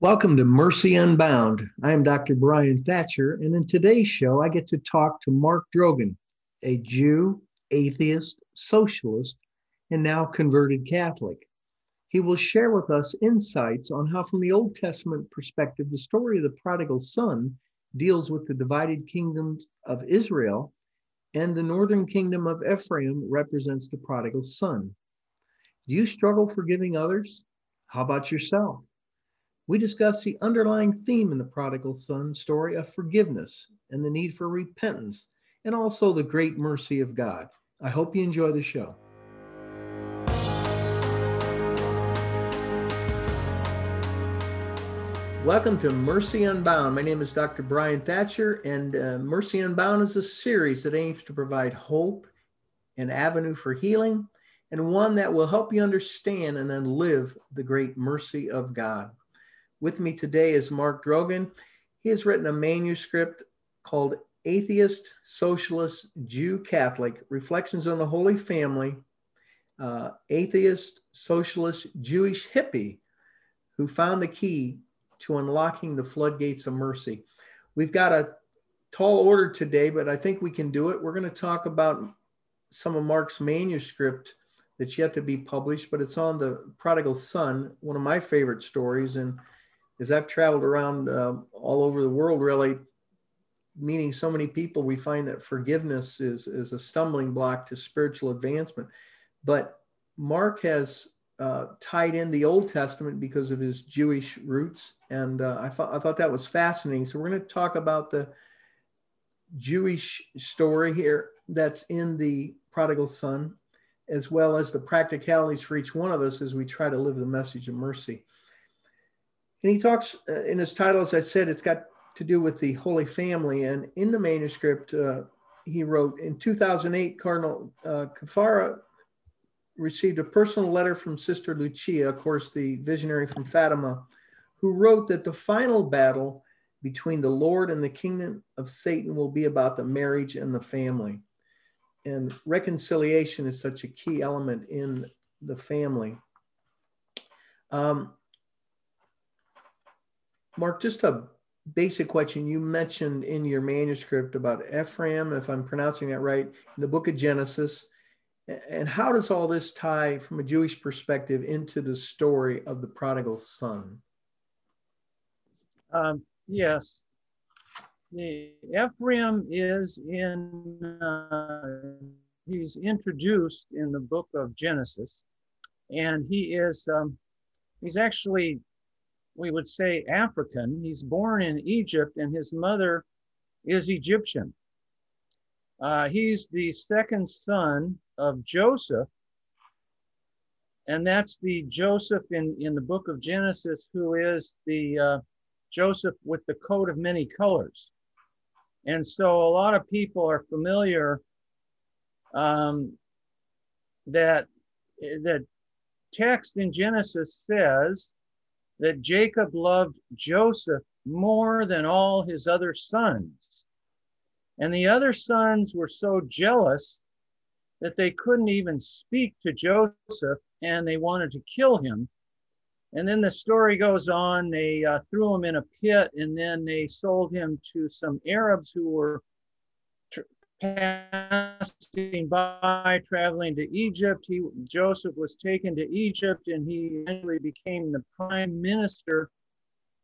Welcome to Mercy Unbound. I am Dr. Brian Thatcher, and in today's show, I get to talk to Mark Drogan, a Jew, atheist, socialist, and now converted Catholic. He will share with us insights on how, from the Old Testament perspective, the story of the prodigal son deals with the divided kingdoms of Israel, and the northern kingdom of Ephraim represents the prodigal son. Do you struggle forgiving others? How about yourself? We discuss the underlying theme in the prodigal son story of forgiveness and the need for repentance, and also the great mercy of God. I hope you enjoy the show. Welcome to Mercy Unbound. My name is Dr. Brian Thatcher, and uh, Mercy Unbound is a series that aims to provide hope, an avenue for healing, and one that will help you understand and then live the great mercy of God. With me today is Mark Drogan. He has written a manuscript called Atheist, Socialist, Jew, Catholic Reflections on the Holy Family, uh, Atheist, Socialist, Jewish Hippie who found the key to unlocking the floodgates of mercy. We've got a tall order today, but I think we can do it. We're going to talk about some of Mark's manuscript that's yet to be published, but it's on the prodigal son, one of my favorite stories. And as I've traveled around uh, all over the world, really meeting so many people, we find that forgiveness is, is a stumbling block to spiritual advancement. But Mark has uh, tied in the Old Testament because of his Jewish roots, and uh, I thought I thought that was fascinating. So we're going to talk about the Jewish story here that's in the prodigal son, as well as the practicalities for each one of us as we try to live the message of mercy. And he talks uh, in his title, as I said, it's got to do with the Holy Family. And in the manuscript, uh, he wrote in 2008, Cardinal uh, Caffarra received a personal letter from Sister Lucia, of course, the visionary from Fatima, who wrote that the final battle between the Lord and the kingdom of Satan will be about the marriage and the family. And reconciliation is such a key element in the family. Um, Mark, just a basic question. You mentioned in your manuscript about Ephraim, if I'm pronouncing that right, in the book of Genesis. And how does all this tie from a Jewish perspective into the story of the prodigal son? Um, yes. The Ephraim is in, uh, he's introduced in the book of Genesis. And he is, um, he's actually we would say African. He's born in Egypt and his mother is Egyptian. Uh, he's the second son of Joseph. And that's the Joseph in, in the book of Genesis, who is the uh, Joseph with the coat of many colors. And so a lot of people are familiar um, that that text in Genesis says that Jacob loved Joseph more than all his other sons. And the other sons were so jealous that they couldn't even speak to Joseph and they wanted to kill him. And then the story goes on. They uh, threw him in a pit and then they sold him to some Arabs who were passing by, traveling to Egypt. He, Joseph was taken to Egypt and he eventually became the prime minister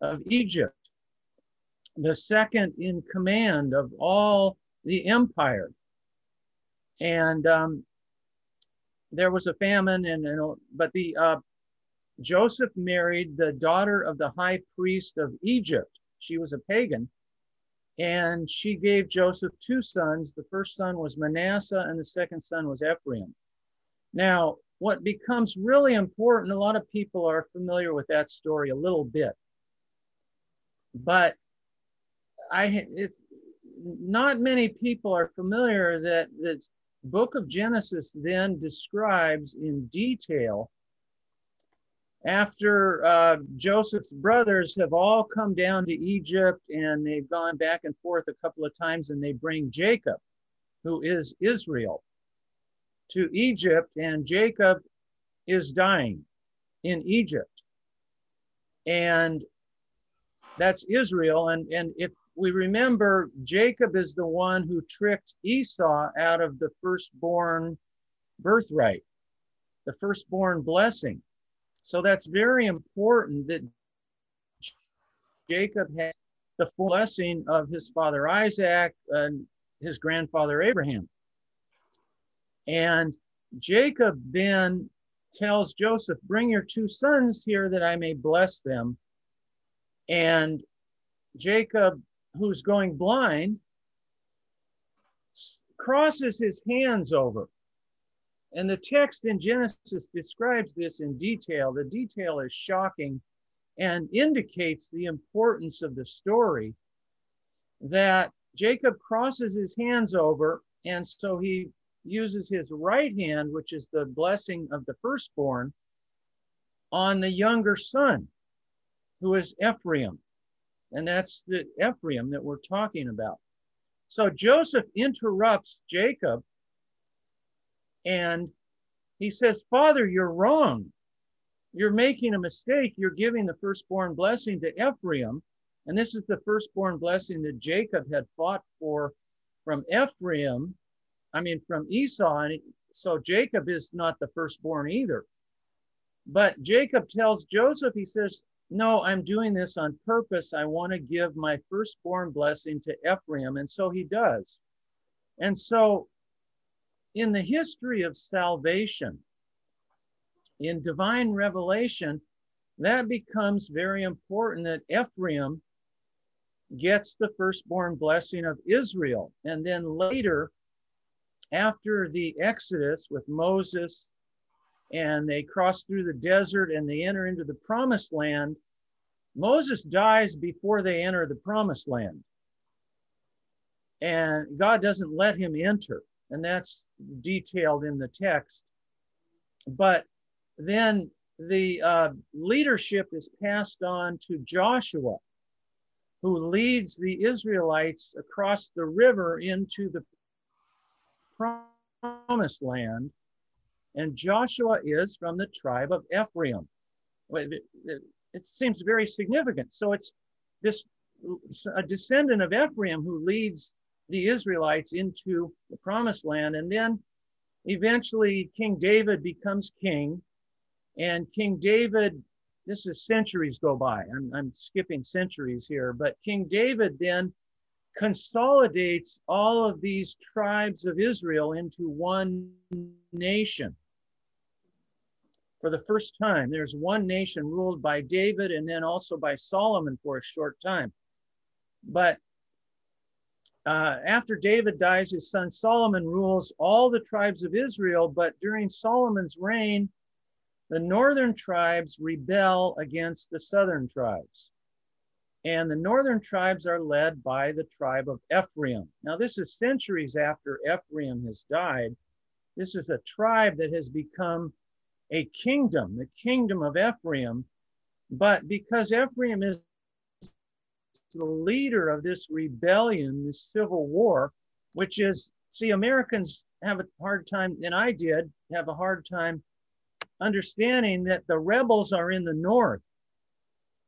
of Egypt, the second in command of all the empire. And um, there was a famine, and, and but the uh, Joseph married the daughter of the high priest of Egypt. She was a pagan, and she gave Joseph two sons. The first son was Manasseh, and the second son was Ephraim. Now, what becomes really important, a lot of people are familiar with that story a little bit, but I it's not many people are familiar that the book of Genesis then describes in detail after uh, Joseph's brothers have all come down to Egypt and they've gone back and forth a couple of times and they bring Jacob, who is Israel, to Egypt, and Jacob is dying in Egypt. And that's Israel. And, and if we remember, Jacob is the one who tricked Esau out of the firstborn birthright, the firstborn blessing. So that's very important that Jacob has the blessing of his father Isaac and his grandfather Abraham. And Jacob then tells Joseph, Bring your two sons here that I may bless them. And Jacob, who's going blind, crosses his hands over. And the text in Genesis describes this in detail. The detail is shocking and indicates the importance of the story that Jacob crosses his hands over, and so he uses his right hand, which is the blessing of the firstborn, on the younger son, who is Ephraim. And that's the Ephraim that we're talking about. So Joseph interrupts Jacob and he says, Father, you're wrong. You're making a mistake. You're giving the firstborn blessing to Ephraim. And this is the firstborn blessing that Jacob had fought for from Ephraim I mean, from Esau. And so Jacob is not the firstborn either. But Jacob tells Joseph, he says, No, I'm doing this on purpose. I want to give my firstborn blessing to Ephraim. And so he does. And so in the history of salvation, in divine revelation, that becomes very important that Ephraim gets the firstborn blessing of Israel. And then later, after the Exodus with Moses and they cross through the desert and they enter into the promised land, Moses dies before they enter the promised land. And God doesn't let him enter. And that's detailed in the text. But then the uh, leadership is passed on to Joshua, who leads the Israelites across the river into the promised land. And Joshua is from the tribe of Ephraim. It, seems very significant. So it's this a descendant of Ephraim who leads the Israelites into the promised land. And then eventually King David becomes king. And King David, this is centuries go by. I'm, I'm skipping centuries here, but King David then consolidates all of these tribes of Israel into one nation. For the first time, there's one nation ruled by David and then also by Solomon for a short time. But uh, after David dies, his son Solomon rules all the tribes of Israel. But during Solomon's reign, the northern tribes rebel against the southern tribes. And the northern tribes are led by the tribe of Ephraim. Now, this is centuries after Ephraim has died. This is a tribe that has become a kingdom, the kingdom of Ephraim. But because Ephraim is the leader of this rebellion, this civil war, which is, see, Americans have a hard time, and I did have a hard time understanding that the rebels are in the north.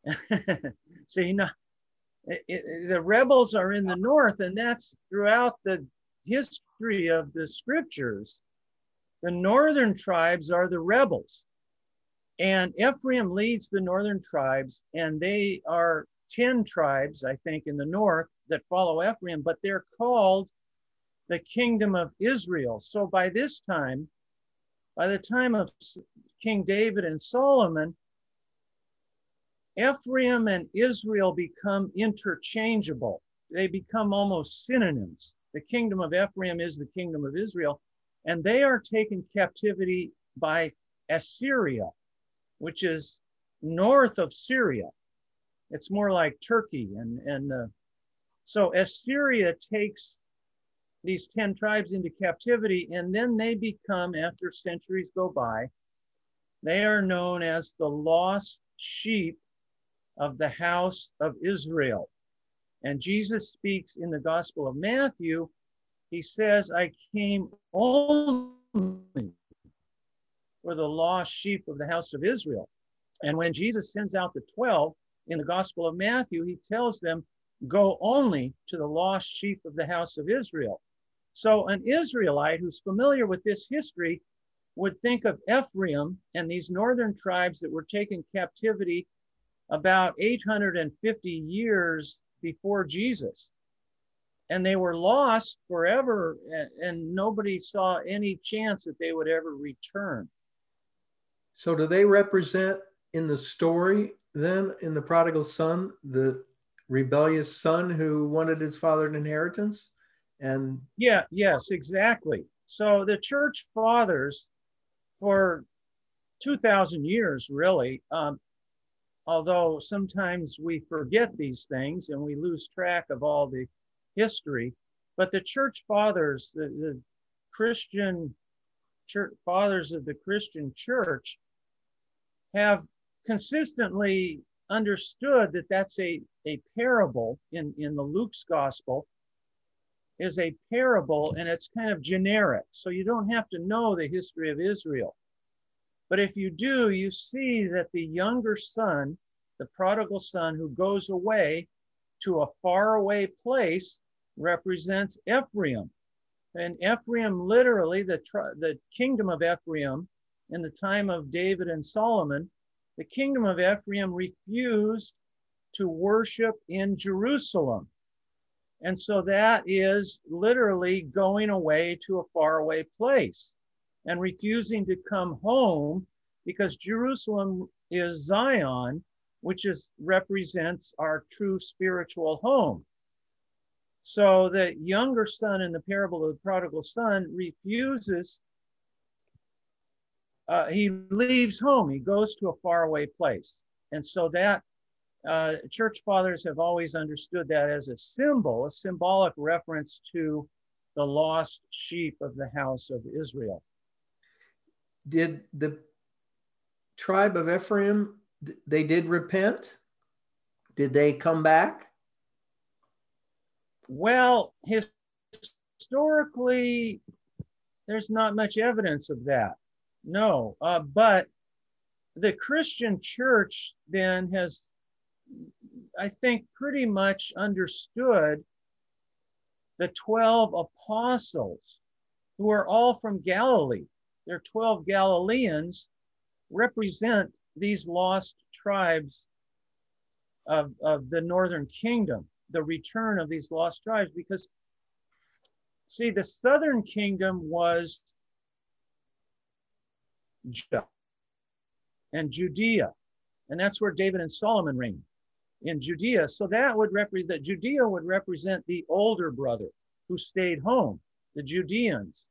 See, it, it, the rebels are in the north, and that's throughout the history of the scriptures. The northern tribes are the rebels. And Ephraim leads the northern tribes, and they are 10 tribes, I think, in the north that follow Ephraim, but they're called the kingdom of Israel. So by this time, by the time of King David and Solomon, Ephraim and Israel become interchangeable. They become almost synonyms. The kingdom of Ephraim is the kingdom of Israel, and they are taken captivity by Assyria, which is north of Syria. It's more like Turkey. And, and uh, so Assyria takes these 10 tribes into captivity, and then they become, after centuries go by, they are known as the lost sheep of the house of Israel. And Jesus speaks in the Gospel of Matthew. He says, I came only for the lost sheep of the house of Israel. And when Jesus sends out the 12, in the Gospel of Matthew, he tells them, Go only to the lost sheep of the house of Israel. So, an Israelite who's familiar with this history would think of Ephraim and these northern tribes that were taken captivity about 850 years before Jesus. And they were lost forever, and nobody saw any chance that they would ever return. So, do they represent in the story then in the prodigal son the rebellious son who wanted his father an inheritance? And yeah, yes, exactly. So, the church fathers for 2,000 years, really, um, although sometimes we forget these things and we lose track of all the history. But the church fathers, the, the Christian church fathers of the Christian church, have consistently understood that that's a, a parable in, in the Luke's gospel is a parable and it's kind of generic. So you don't have to know the history of Israel. But if you do, you see that the younger son, the prodigal son who goes away to a faraway place, represents Ephraim. And Ephraim, literally, the, the kingdom of Ephraim in the time of David and Solomon, the kingdom of Ephraim refused to worship in Jerusalem. And so that is literally going away to a faraway place and refusing to come home because Jerusalem is Zion, which is represents our true spiritual home. So the younger son in the parable of the prodigal son refuses uh, he leaves home. He goes to a faraway place. And so that uh, church fathers have always understood that as a symbol, a symbolic reference to the lost sheep of the house of Israel. Did the tribe of Ephraim, they did repent? Did they come back? Well, historically, there's not much evidence of that. No, uh, but the Christian church then has, I think, pretty much understood the 12 apostles who are all from Galilee. They're 12 Galileans represent these lost tribes of, of the northern kingdom, the return of these lost tribes. Because, see, the southern kingdom was And Judea. And that's where David and Solomon reigned in Judea. So that would represent, that Judea would represent the older brother who stayed home, the Judeans.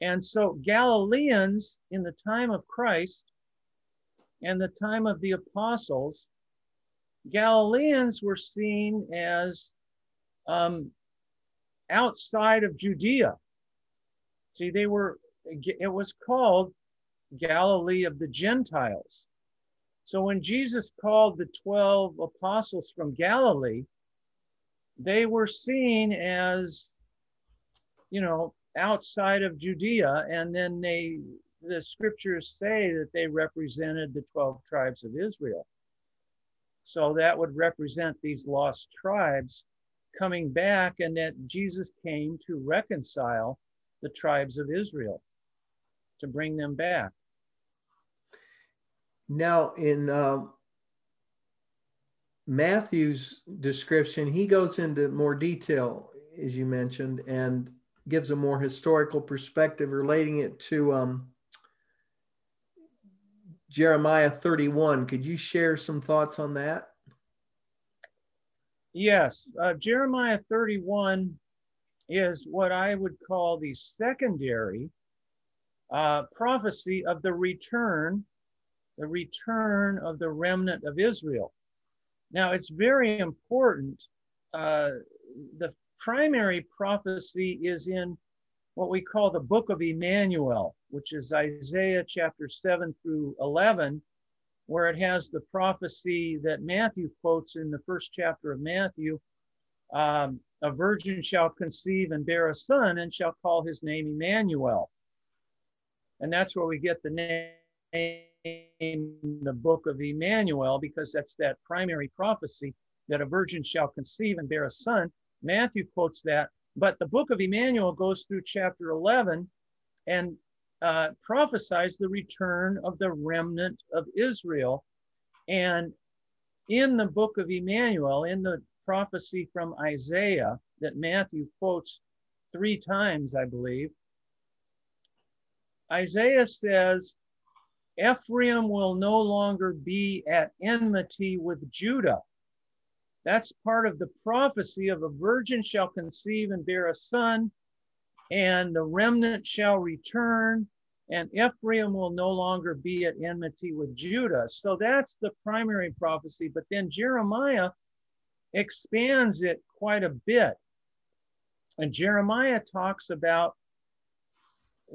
And so Galileans in the time of Christ and the time of the apostles, Galileans were seen as um, outside of Judea. See, they were, it was called Galilee of the Gentiles. So when Jesus called the 12 apostles from Galilee, they were seen as, you know, outside of Judea. And then they, the scriptures say that they represented the 12 tribes of Israel. So that would represent these lost tribes coming back, and that Jesus came to reconcile the tribes of Israel, to bring them back. Now, in uh, Matthew's description, he goes into more detail, as you mentioned, and gives a more historical perspective relating it to um, Jeremiah 31. Could you share some thoughts on that? Yes, uh, Jeremiah 31 is what I would call the secondary uh, prophecy of the return the return of the remnant of Israel. Now, it's very important. Uh, the primary prophecy is in what we call the book of Emmanuel, which is Isaiah chapter 7 through 11, where it has the prophecy that Matthew quotes in the first chapter of Matthew um, A virgin shall conceive and bear a son and shall call his name Emmanuel. And that's where we get the name the book of Emmanuel because that's that primary prophecy that a virgin shall conceive and bear a son. Matthew quotes that, but the book of Emmanuel goes through chapter 11 and uh, prophesies the return of the remnant of Israel. And in the book of Emmanuel, in the prophecy from Isaiah that Matthew quotes three times, I believe, Isaiah says, Ephraim will no longer be at enmity with Judah. That's part of the prophecy of a virgin shall conceive and bear a son, and the remnant shall return, and Ephraim will no longer be at enmity with Judah. So that's the primary prophecy. But then Jeremiah expands it quite a bit. And Jeremiah talks about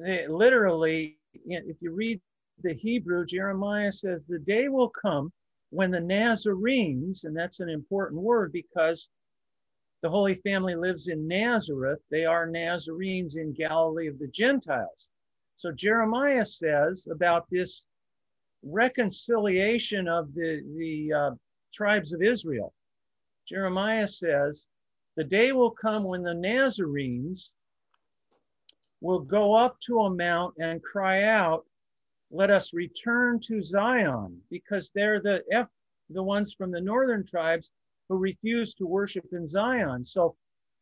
eh, literally, if you read the Hebrew, Jeremiah says, The day will come when the Nazarenes, and that's an important word because the Holy Family lives in Nazareth, they are Nazarenes in Galilee of the Gentiles. So Jeremiah says about this reconciliation of the, the uh, tribes of Israel. Jeremiah says, The day will come when the Nazarenes will go up to a mount and cry out, let us return to Zion, because they're the F, the ones from the northern tribes who refuse to worship in Zion. So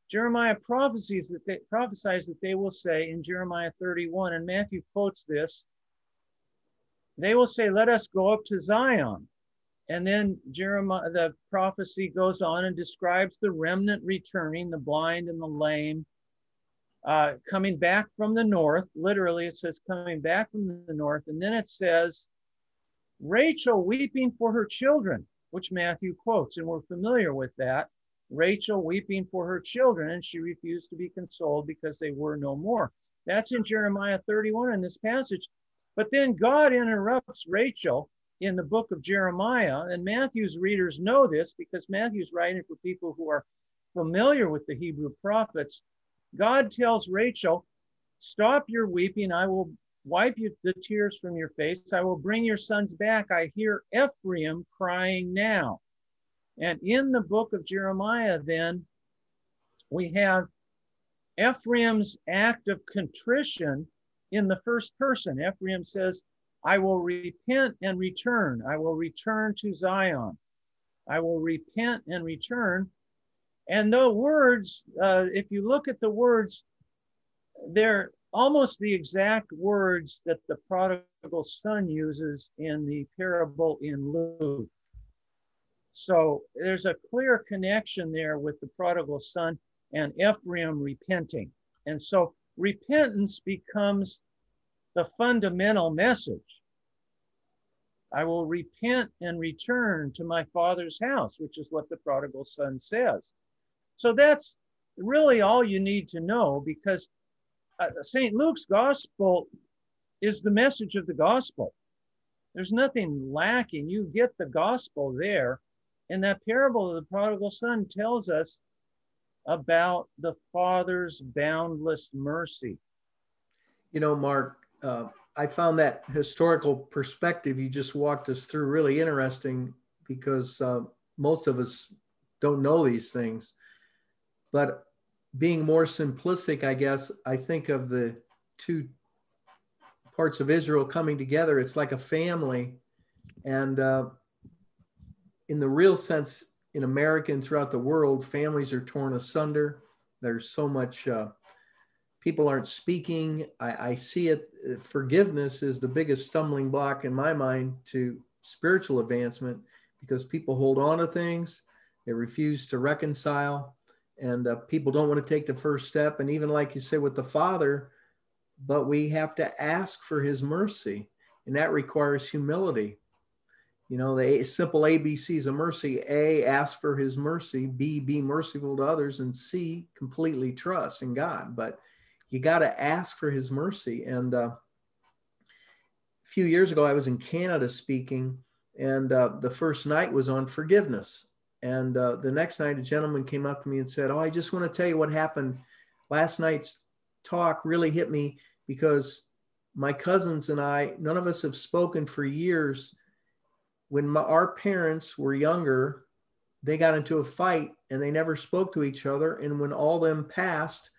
Jeremiah prophesies that they prophesies that they will say in Jeremiah 31, and Matthew quotes this. They will say, Let us go up to Zion. And then Jeremiah, the prophecy goes on and describes the remnant returning, the blind and the lame, uh, coming back from the north. Literally, it says coming back from the north. And then it says, Rachel weeping for her children, which Matthew quotes, and we're familiar with that. Rachel weeping for her children, and she refused to be consoled because they were no more. That's in Jeremiah 31 in this passage. But then God interrupts Rachel in the book of Jeremiah, and Matthew's readers know this because Matthew's writing for people who are familiar with the Hebrew prophets. God tells Rachel, Stop your weeping. I will wipe you the tears from your face. I will bring your sons back. I hear Ephraim crying now. And in the book of Jeremiah, then, we have Ephraim's act of contrition in the first person. Ephraim says, I will repent and return. I will return to Zion. I will repent and return. And the words, uh, if you look at the words, they're almost the exact words that the prodigal son uses in the parable in Luke. So there's a clear connection there with the prodigal son and Ephraim repenting. And so repentance becomes the fundamental message. I will repent and return to my father's house, which is what the prodigal son says. So that's really all you need to know because uh, St. Luke's gospel is the message of the gospel. There's nothing lacking. You get the gospel there. And that parable of the prodigal son tells us about the Father's boundless mercy. You know, Mark, uh, I found that historical perspective you just walked us through really interesting because uh, most of us don't know these things. But being more simplistic, I guess, I think of the two parts of Israel coming together. It's like a family. And uh, in the real sense, in America and throughout the world, families are torn asunder. There's so much, uh, people aren't speaking. I, I see it. Forgiveness is the biggest stumbling block in my mind to spiritual advancement because people hold on to things, they refuse to reconcile, and uh, people don't want to take the first step. And even like you say with the Father, but we have to ask for His mercy, and that requires humility. You know, the simple ABCs of mercy A, ask for his mercy. B, be merciful to others. And C, completely trust in God. But you got to ask for his mercy. And uh, a few years ago, I was in Canada speaking, and uh, the first night was on forgiveness. And uh, the next night, a gentleman came up to me and said, Oh, I just want to tell you what happened. Last night's talk really hit me because my cousins and I, none of us have spoken for years. When my, our parents were younger, they got into a fight and they never spoke to each other. And when all them passed,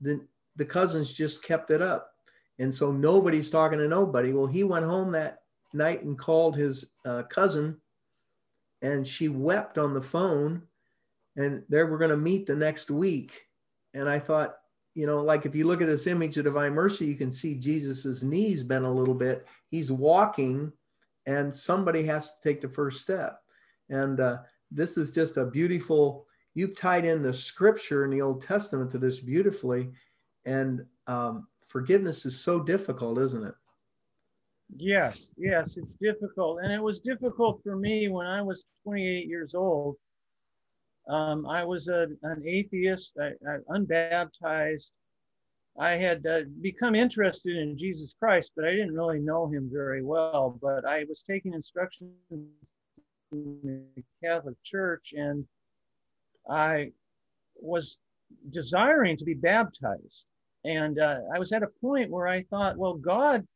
the, the cousins just kept it up. And so nobody's talking to nobody. Well, he went home that night and called his uh, cousin, and she wept on the phone. And they were going to meet the next week. And I thought, you know, like if you look at this image of divine mercy, you can see Jesus's knees bent a little bit. He's walking, and somebody has to take the first step. And uh, this is just a beautiful. You've tied in the scripture in the Old Testament to this beautifully, and um, forgiveness is so difficult, isn't it? Yes, yes, it's difficult. And it was difficult for me when I was 28 years old. Um, I was a, an atheist, I, I, unbaptized. I had uh, become interested in Jesus Christ, but I didn't really know him very well. But I was taking instruction in the Catholic Church, and I was desiring to be baptized. And uh, I was at a point where I thought, well, God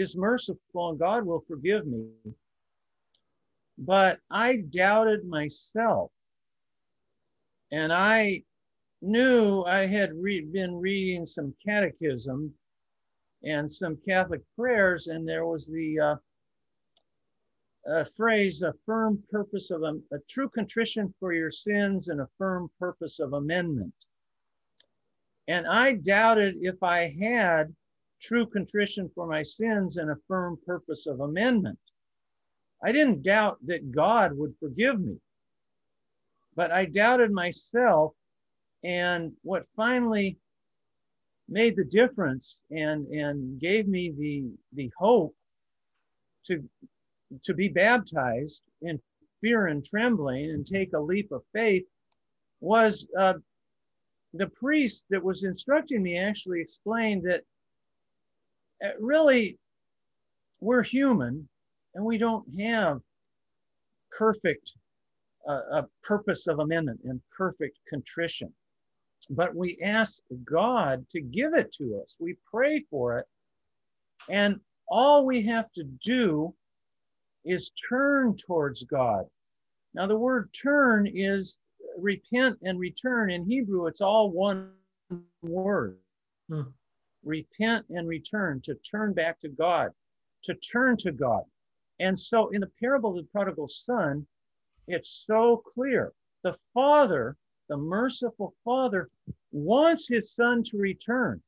is merciful and God will forgive me. But I doubted myself. And I knew I had re- been reading some catechism and some Catholic prayers, and there was the uh, a phrase, a firm purpose of a, a true contrition for your sins and a firm purpose of amendment. And I doubted if I had true contrition for my sins and a firm purpose of amendment. I didn't doubt that God would forgive me, but I doubted myself. And what finally made the difference and, and gave me the, the hope to, to be baptized in fear and trembling and take a leap of faith was uh, the priest that was instructing me actually explained that really we're human and we don't have perfect uh, a purpose of amendment and perfect contrition. But we ask god to give it to us. We pray for it. And all we have to do is turn towards god. Now the word turn is repent and return. In Hebrew, it's all one word. Hmm. Repent and return, to turn back to God, to turn to God. And so in the parable of the prodigal son, it's so clear. The father, the merciful father, wants his son to return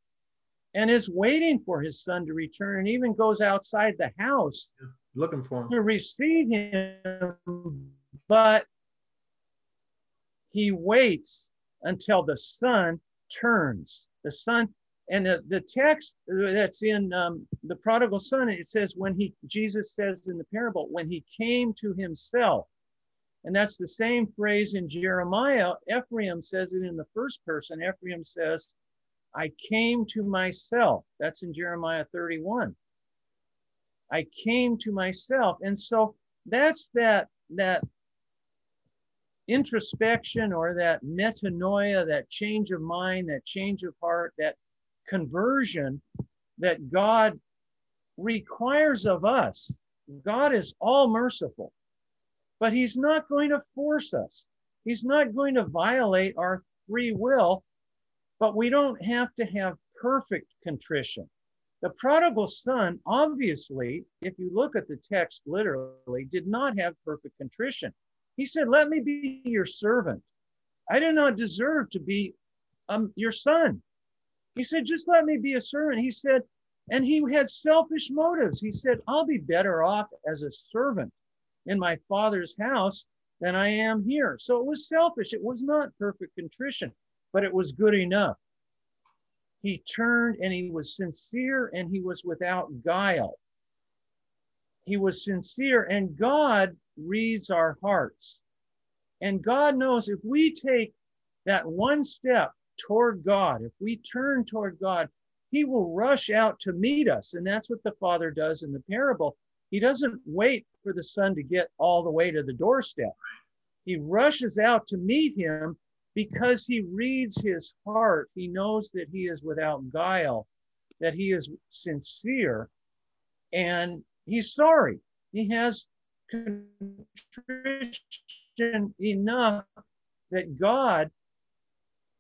and is waiting for his son to return and even goes outside the house looking for him to receive him. But he waits until the son turns. The son, and the, the text that's in um, the prodigal son, it says, when he, Jesus says in the parable, when he came to himself. And that's the same phrase in Jeremiah. Ephraim says it in the first person. Ephraim says, I came to myself. That's in Jeremiah 31. I came to myself. And so that's that that introspection or that metanoia, that change of mind, that change of heart, that conversion that God requires of us. God is all merciful, but He's not going to force us. He's not going to violate our free will, but we don't have to have perfect contrition. The prodigal son, obviously, if you look at the text literally, did not have perfect contrition. He said, Let me be your servant. I do not deserve to be um, your son. He said, Just let me be a servant. He said, and he had selfish motives. He said, I'll be better off as a servant in my father's house than I am here. So it was selfish. It was not perfect contrition, but it was good enough. He turned and he was sincere and he was without guile. He was sincere, and God reads our hearts. And God knows if we take that one step toward God, if we turn toward God, He will rush out to meet us. And that's what the Father does in the parable. He doesn't wait for the Son to get all the way to the doorstep. He rushes out to meet him because he reads his heart. He knows that he is without guile, that he is sincere and he's sorry. He has contrition enough that God,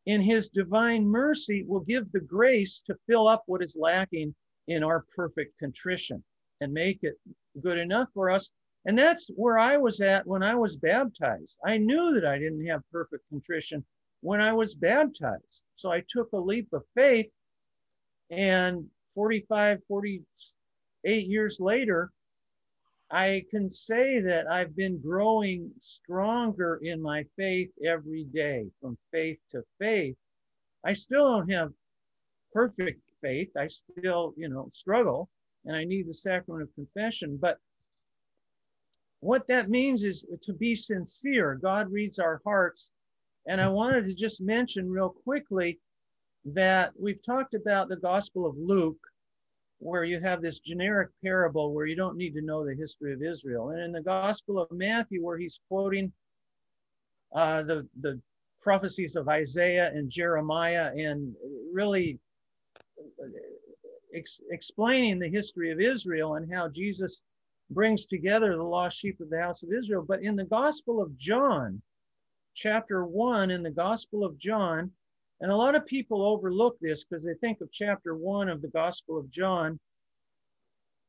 in his divine mercy, will give the grace to fill up what is lacking in our perfect contrition and make it good enough for us. And that's where I was at when I was baptized. I knew that I didn't have perfect contrition when I was baptized. So I took a leap of faith and 45, 48 years later, I can say that I've been growing stronger in my faith every day from faith to faith. I still don't have perfect faith. I still, you know, struggle and I need the sacrament of confession. But what that means is to be sincere. God reads our hearts. And I wanted to just mention real quickly that we've talked about the Gospel of Luke where you have this generic parable where you don't need to know the history of Israel. And in the Gospel of Matthew, where he's quoting uh, the, the prophecies of Isaiah and Jeremiah and really ex- explaining the history of Israel and how Jesus brings together the lost sheep of the house of Israel. But in the Gospel of John, chapter 1, in the Gospel of John, and a lot of people overlook this because they think of chapter one of the Gospel of John.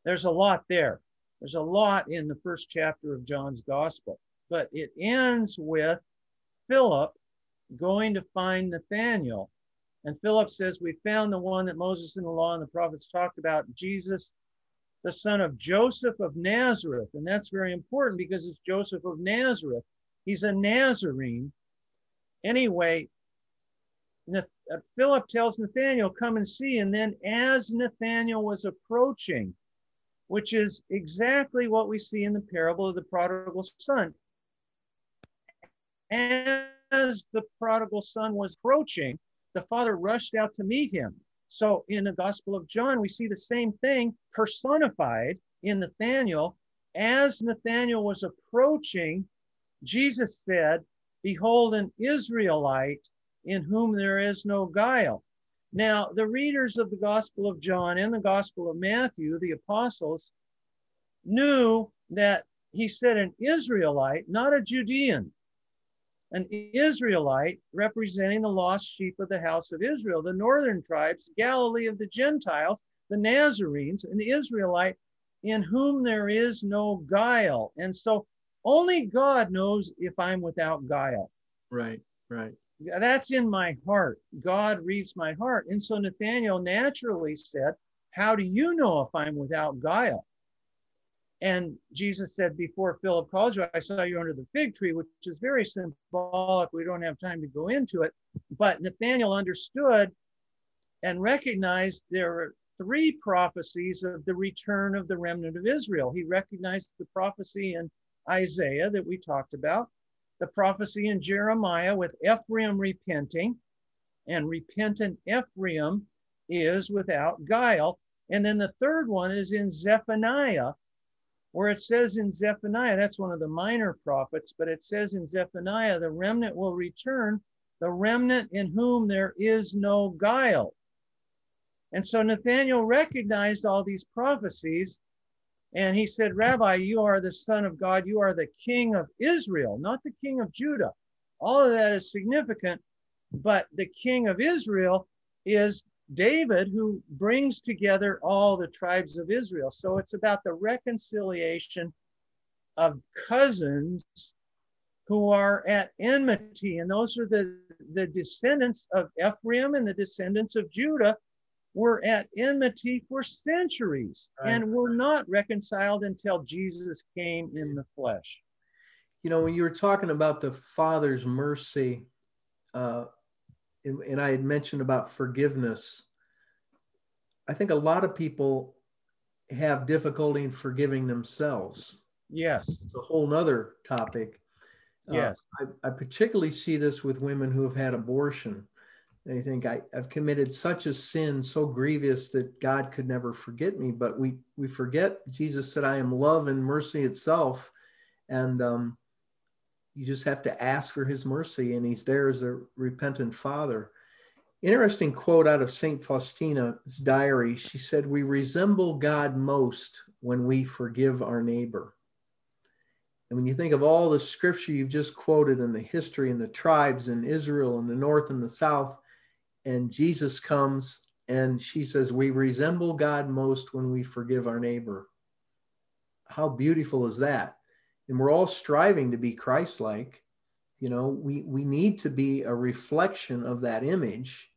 There's a lot there. There's a lot in the first chapter of John's Gospel, but it ends with Philip going to find Nathanael. And Philip says, We found the one that Moses and the law and the prophets talked about, Jesus, the son of Joseph of Nazareth. And that's very important because it's Joseph of Nazareth. He's a Nazarene. Anyway, Uh, Philip tells Nathanael, come and see. And then as Nathanael was approaching, which is exactly what we see in the parable of the prodigal son. As the prodigal son was approaching, the father rushed out to meet him. So in the Gospel of John, we see the same thing personified in Nathanael. As Nathanael was approaching, Jesus said, Behold, an Israelite in whom there is no guile. Now, the readers of the Gospel of John and the Gospel of Matthew, the apostles, knew that he said an Israelite, not a Judean, an Israelite representing the lost sheep of the house of Israel, the northern tribes, Galilee of the Gentiles, the Nazarenes, an Israelite in whom there is no guile. And so only God knows if I'm without guile. Right, right that's in my heart. God reads my heart. And so Nathaniel naturally said, How do you know if I'm without guile? And Jesus said, Before Philip called you, I saw you under the fig tree, which is very symbolic. We don't have time to go into it. But Nathaniel understood and recognized there were three prophecies of the return of the remnant of Israel. He recognized the prophecy in Isaiah that we talked about the prophecy in Jeremiah with Ephraim repenting, and repentant Ephraim is without guile. And then the third one is in Zephaniah, where it says in Zephaniah, that's one of the minor prophets, but it says in Zephaniah, the remnant will return, the remnant in whom there is no guile. And so Nathaniel recognized all these prophecies and he said, Rabbi, you are the Son of God. You are the King of Israel, not the King of Judah. All of that is significant, but the King of Israel is David, who brings together all the tribes of Israel. So it's about the reconciliation of cousins who are at enmity. And those are the, the descendants of Ephraim and the descendants of Judah were at enmity for centuries right. and were not reconciled until Jesus came in the flesh. You know, when you were talking about the Father's mercy, uh, and, and I had mentioned about forgiveness, I think a lot of people have difficulty in forgiving themselves. Yes. It's a whole nother topic. Uh, yes. Uh, I, I, particularly see this with women who have had abortion. They think I, have committed such a sin so grievous that God could never forget me. But we we forget Jesus said, "I am love and mercy itself," and um, you just have to ask for His mercy, and He's there as a repentant Father. Interesting quote out of St. Faustina's diary. She said, We resemble God most when we forgive our neighbor. And when you think of all the scripture you've just quoted and the history and the tribes in Israel and the north and the south, and Jesus comes and she says, We resemble God most when we forgive our neighbor. How beautiful is that? And we're all striving to be Christ like. You know, we, we need to be a reflection of that image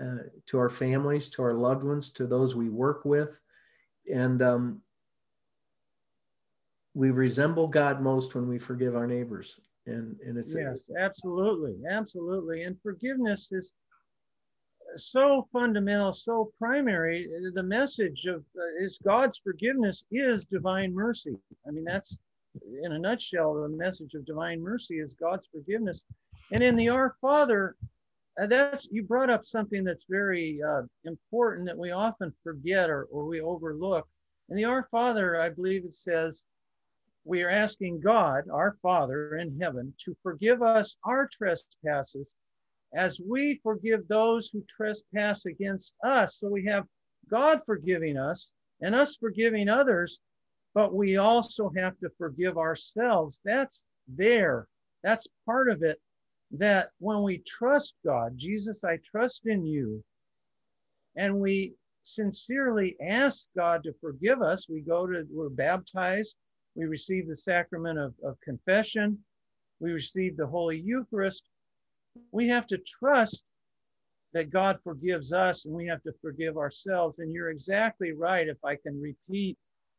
uh, to our families, to our loved ones, to those we work with. And um, we resemble God most when we forgive our neighbors. And, and it's yes, absolutely, absolutely. And forgiveness is so fundamental, so primary. The message of uh, is God's forgiveness is divine mercy. I mean, that's in a nutshell the message of divine mercy is God's forgiveness. And in the Our Father, uh, that's you brought up something that's very uh, important that we often forget or, or we overlook. In the Our Father, I believe it says, we are asking God, our Father in heaven, to forgive us our trespasses as we forgive those who trespass against us. So we have God forgiving us and us forgiving others, but we also have to forgive ourselves. That's there. That's part of it that when we trust God, Jesus, I trust in you, and we sincerely ask God to forgive us, we go to, we're baptized, we receive the sacrament of, of confession, we receive the Holy Eucharist. We have to trust that God forgives us and we have to forgive ourselves. And you're exactly right. If I can repeat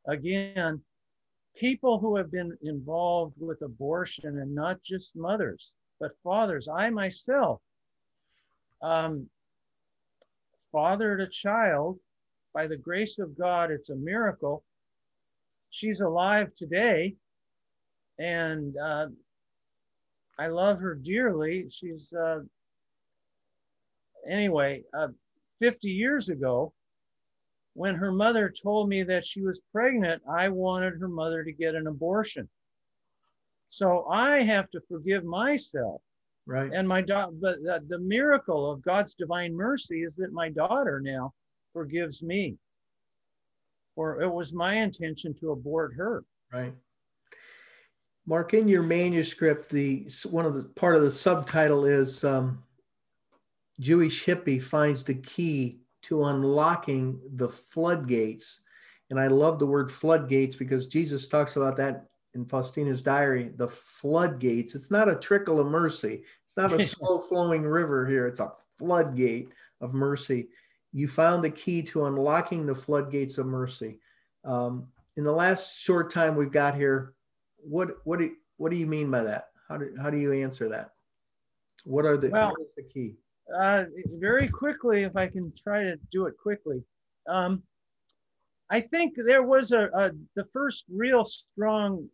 again, people who have been involved with abortion and not just mothers, but fathers. I myself um, fathered a child by the grace of God. It's a miracle. She's alive today, and uh, I love her dearly. She's uh, anyway. Uh, 50 years ago, when her mother told me that she was pregnant, I wanted her mother to get an abortion. So I have to forgive myself. Right. And my daughter, but the, the miracle of God's divine mercy is that my daughter now forgives me. For it was my intention to abort her. Right. Mark, in your manuscript, the one of the part of the subtitle is um, Jewish hippie finds the key to unlocking the floodgates. And I love the word floodgates because Jesus talks about that in Faustina's diary, the floodgates. It's not a trickle of mercy. It's not a slow flowing river here. It's a floodgate of mercy. You found the key to unlocking the floodgates of mercy. Um, in the last short time we've got here, what what do what do you mean by that? How do how do you answer that? What are the well, what is the key? Uh, very quickly, if I can try to do it quickly. Um, I think there was a, a the first real strong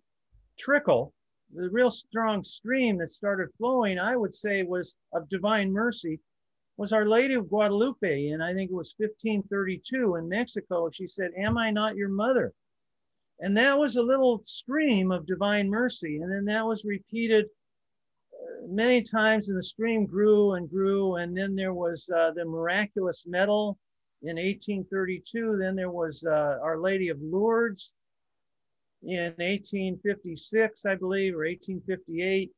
trickle, the real strong stream that started flowing, I would say was of divine mercy, was Our Lady of Guadalupe. And I think it was 1532 in Mexico. She said, Am I not your mother? And that was a little stream of divine mercy. And then that was repeated uh, many times, and the stream grew and grew. And then there was uh, the miraculous medal in 1832. Then there was uh, Our Lady of Lourdes in 1856, I believe, or 1858.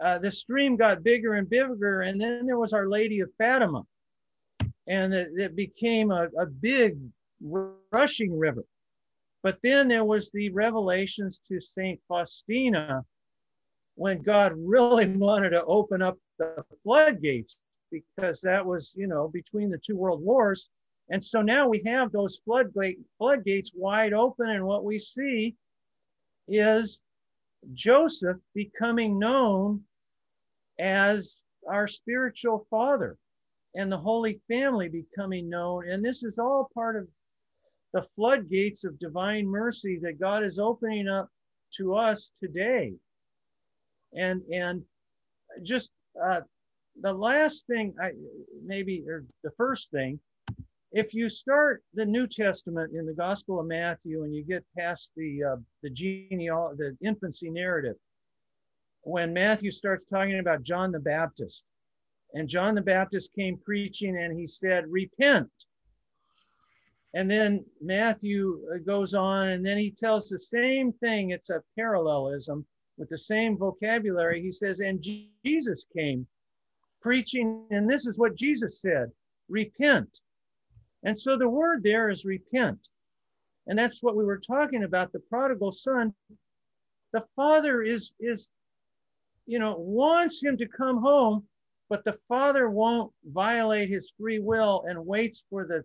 Uh, the stream got bigger and bigger, and then there was Our Lady of Fatima, and it, it became a, a big rushing river. But then there was the revelations to Saint Faustina, when God really wanted to open up the floodgates, because that was, you know, between the two world wars. And so now we have those floodgate, floodgates wide open, and what we see is Joseph becoming known as our spiritual father and the Holy Family becoming known. And this is all part of the floodgates of divine mercy that God is opening up to us today. And and just uh, the last thing, I maybe or the first thing if you start the New Testament in the Gospel of Matthew and you get past the uh, the genealogy, the infancy narrative, when Matthew starts talking about John the Baptist, And John the Baptist came preaching and he said, Repent. And then Matthew uh, goes on and then he tells the same thing. It's a parallelism with the same vocabulary. He says, And Jesus came preaching, and this is what Jesus said repent. And so the word there is repent. And that's what we were talking about the prodigal son. The father is, is you know, wants him to come home, but the father won't violate his free will and waits for the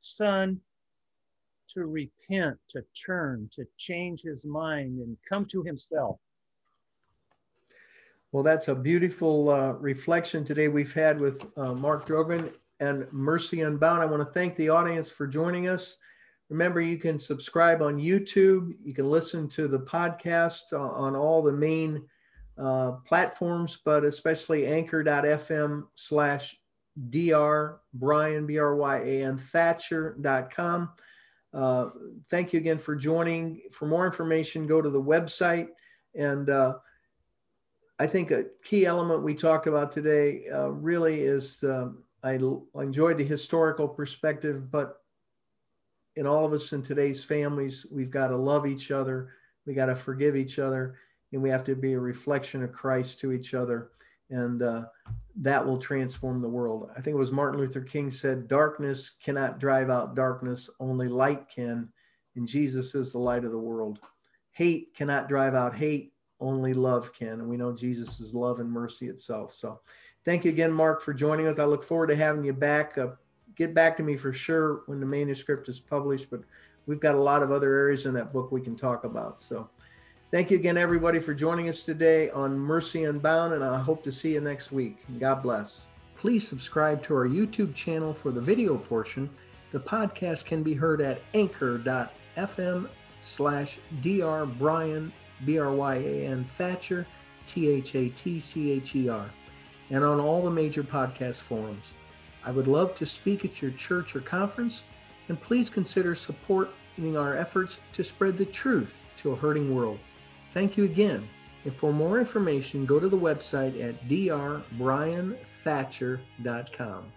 son to repent, to turn, to change his mind and come to himself. Well, that's a beautiful uh, reflection today we've had with uh, Mark Drogan and Mercy Unbound. I want to thank the audience for joining us. Remember, you can subscribe on YouTube. You can listen to the podcast on all the main uh, platforms, but especially anchor.fm slash dr bryan B R Y A N, Thatcher.com. Uh, thank you again for joining. For more information, go to the website. And uh, I think a key element we talked about today uh, really is um, I enjoyed the historical perspective, but in all of us in today's families, we've got to love each other, we got to forgive each other, and we have to be a reflection of Christ to each other. And uh, that will transform the world. I think it was Martin Luther King said, Darkness cannot drive out darkness, only light can. And Jesus is the light of the world. Hate cannot drive out hate, only love can. And we know Jesus is love and mercy itself. So thank you again, Mark, for joining us. I look forward to having you back. Uh, get back to me for sure when the manuscript is published, but we've got a lot of other areas in that book we can talk about. So thank you again, everybody, for joining us today on Mercy Unbound, and I hope to see you next week. God bless. Please subscribe to our YouTube channel for the video portion. The podcast can be heard at anchor.fm slash dr Bryan B R Y A N Thatcher, T H A T C H E R, and on all the major podcast forums. I would love to speak at your church or conference, and please consider supporting our efforts to spread the truth to a hurting world. Thank you again. And for more information, go to the website at drbryanthatcher.com.